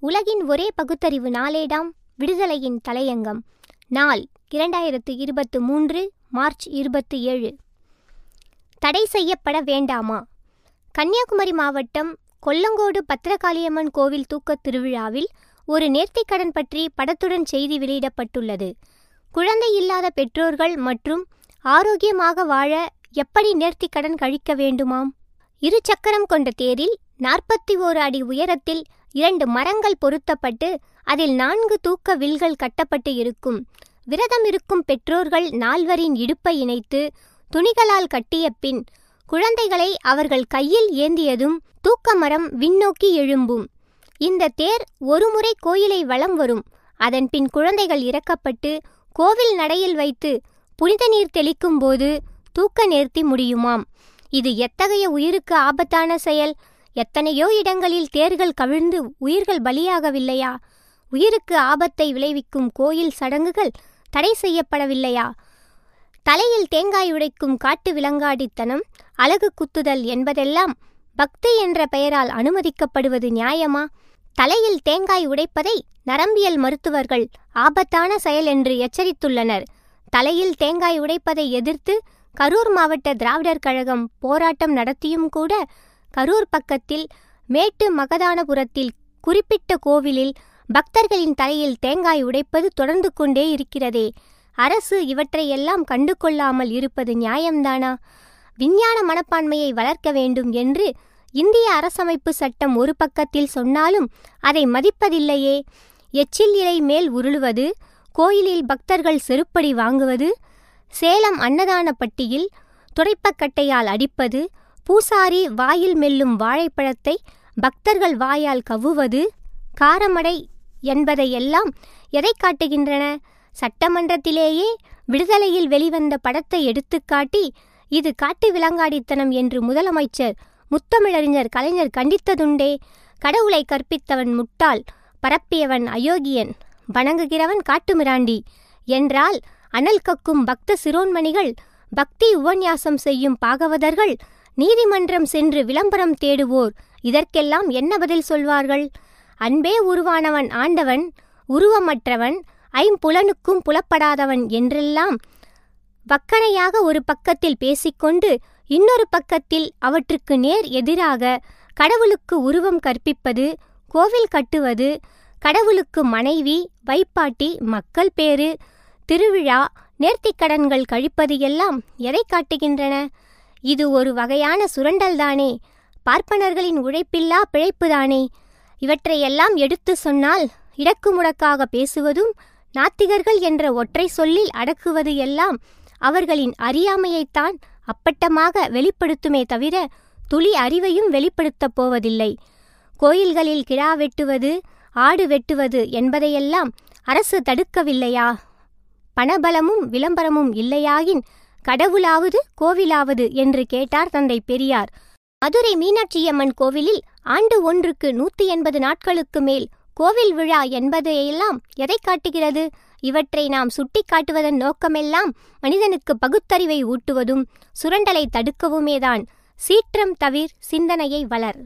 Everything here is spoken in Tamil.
உலகின் ஒரே பகுத்தறிவு நாளேடாம் விடுதலையின் தலையங்கம். நாள் இரண்டாயிரத்து இருபத்து மூன்று மார்ச் இருபத்தி ஏழு. தடை செய்யப்பட வேண்டாமா? கன்னியாகுமரி மாவட்டம் கொல்லங்கோடு பத்திரகாளியம்மன் கோவில் தூக்கத் திருவிழாவில் ஒரு நேர்த்திக்கடன் பற்றி படத்துடன் செய்தி வெளியிடப்பட்டுள்ளது. குழந்தை இல்லாத பெற்றோர்கள் மற்றும் ஆரோக்கியமாக வாழ எப்படி நேர்த்திக்கடன் கழிக்க வேண்டுமாம்? இரு சக்கரம் கொண்ட தேரில் நாற்பத்தி ஓரு அடி உயரத்தில் இரண்டு மரங்கள் பொருத்தப்பட்டு அதில் நான்கு தூக்க வில்கள் கட்டப்பட்டு இருக்கும். விரதம் இருக்கும் பெற்றோர்கள் நால்வரின் இடுப்பை இணைத்து துணிகளால் கட்டிய பின் குழந்தைகளை அவர்கள் கையில் ஏந்தியதும் தூக்க மரம் விண்ணோக்கி எழும்பும். இந்த தேர் ஒருமுறை கோயிலை வலம் வரும். அதன்பின் குழந்தைகள் இறக்கப்பட்டு கோவில் நடையில் வைத்து புனித நீர் தெளிக்கும் போது தூக்க நேர்த்தி முடியுமாம். இது எத்தகைய உயிருக்கு ஆபத்தான செயல்? எத்தனையோ இடங்களில் தேர்கள் கவிழ்ந்து உயிர்கள் பலியாகவில்லையா? உயிருக்கு ஆபத்தை விளைவிக்கும் கோயில் சடங்குகள் தடை செய்யப்படவில்லையா? தலையில் தேங்காய் உடைக்கும் காட்டு விலங்காடித்தனம் அழகு குத்துதல் என்பதெல்லாம் பக்தி என்ற பெயரால் அனுமதிக்கப்படுவது நியாயமா? தலையில் தேங்காய் உடைப்பதை நரம்பியல் மருத்துவர்கள் ஆபத்தான செயல் என்று எச்சரித்துள்ளனர். தலையில் தேங்காய் உடைப்பதை எதிர்த்து கரூர் மாவட்ட திராவிடர் கழகம் போராட்டம் நடத்தியும் கூட கரூர் பக்கத்தில் மேட்டு மகதானபுரத்தில் குறிப்பிட்ட கோவிலில் பக்தர்களின் தலையில் தேங்காய் உடைப்பது தொடர்ந்து கொண்டே இருக்கிறதே. அரசு இவற்றையெல்லாம் கண்டு கொள்ளாமல் இருப்பது நியாயம்தானா? விஞ்ஞான மனப்பான்மையை வளர்க்க வேண்டும் என்று இந்திய அரசமைப்பு சட்டம் ஒரு பக்கத்தில் சொன்னாலும் அதை மதிப்பதில்லையே. எச்சில் இலை மேல் உருளுவது கோயிலில் பக்தர்கள் செருப்படி வாங்குவது சேலம் அன்னதானப்பட்டியில் துடைப்பக்கட்டையால் அடிப்பது பூசாரி வாயில் மெல்லும் வாழைப்பழத்தை பக்தர்கள் வாயால் கவ்வுவது காரமடை என்பதையெல்லாம் எதை காட்டுகின்றன? சட்டமன்றத்திலேயே விடுதலையில் வெளிவந்த படத்தை எடுத்துக்காட்டி இது காட்டு விலங்காடித்தனம் என்று முதலமைச்சர் முத்தமிழறிஞர் கலைஞர் கண்டித்ததுண்டே. கடவுளை கற்பித்தவன் முட்டாள் பரப்பியவன் அயோக்கியன் வணங்குகிறவன் காட்டுமிராண்டி. என்றால் அனல் கக்கும் பக்த சிரோன்மணிகள் பக்தி உபன்யாசம் செய்யும் பாகவதர்கள் நீதிமன்றம் சென்று விளம்பரம் தேடுவோர் இதற்கெல்லாம் என்ன பதில் சொல்வார்கள்? அன்பே உருவானவன் ஆண்டவன் உருவமற்றவன் ஐம்புலனுக்கும் புலப்படாதவன் என்றெல்லாம் வக்கனையாக ஒரு பக்கத்தில் பேசிக்கொண்டு இன்னொரு பக்கத்தில் அவற்றுக்கு நேர் எதிராக கடவுளுக்கு உருவம் கற்பிப்பது கோவில் கட்டுவது கடவுளுக்கு மனைவி வைப்பாட்டி மக்கள் பேரு திருவிழா நேர்த்திக்கடன்கள் கழிப்பது எல்லாம் எதை காட்டுகின்றன? இது ஒரு வகையான சுரண்டல்தானே. பார்ப்பனர்களின் உழைப்பில்லா பிழைப்புதானே. இவற்றையெல்லாம் எடுத்து சொன்னால் இடக்கு முடக்காக பேசுவதும் நாத்திகர்கள் என்ற ஒற்றை சொல்லில் அடக்குவது எல்லாம் அவர்களின் அறியாமையைத்தான் அப்பட்டமாக வெளிப்படுத்துமே தவிர துளி அறிவையும் வெளிப்படுத்தப் போவதில்லை. கோயில்களில் கிழா வெட்டுவது ஆடு வெட்டுவது என்பதையெல்லாம் அரசு தடுக்கவில்லையா? பணபலமும் விளம்பரமும் இல்லையாயின் கடவுளாவது கோவிலாவது என்று கேட்டார் தந்தை பெரியார். மதுரை மீனாட்சியம்மன் கோவிலில் ஆண்டு ஒன்றுக்கு நூற்றி எண்பது நாட்களுக்கு மேல் கோவில் விழா என்பதையெல்லாம் எதை காட்டுகிறது? இவற்றை நாம் சுட்டி காட்டுவதன் நோக்கமெல்லாம் மனிதனுக்கு பகுத்தறிவை ஊட்டுவதும் சுரண்டலை தடுக்கவுமேதான். சீற்றம் தவிர் சிந்தனையை வளர்.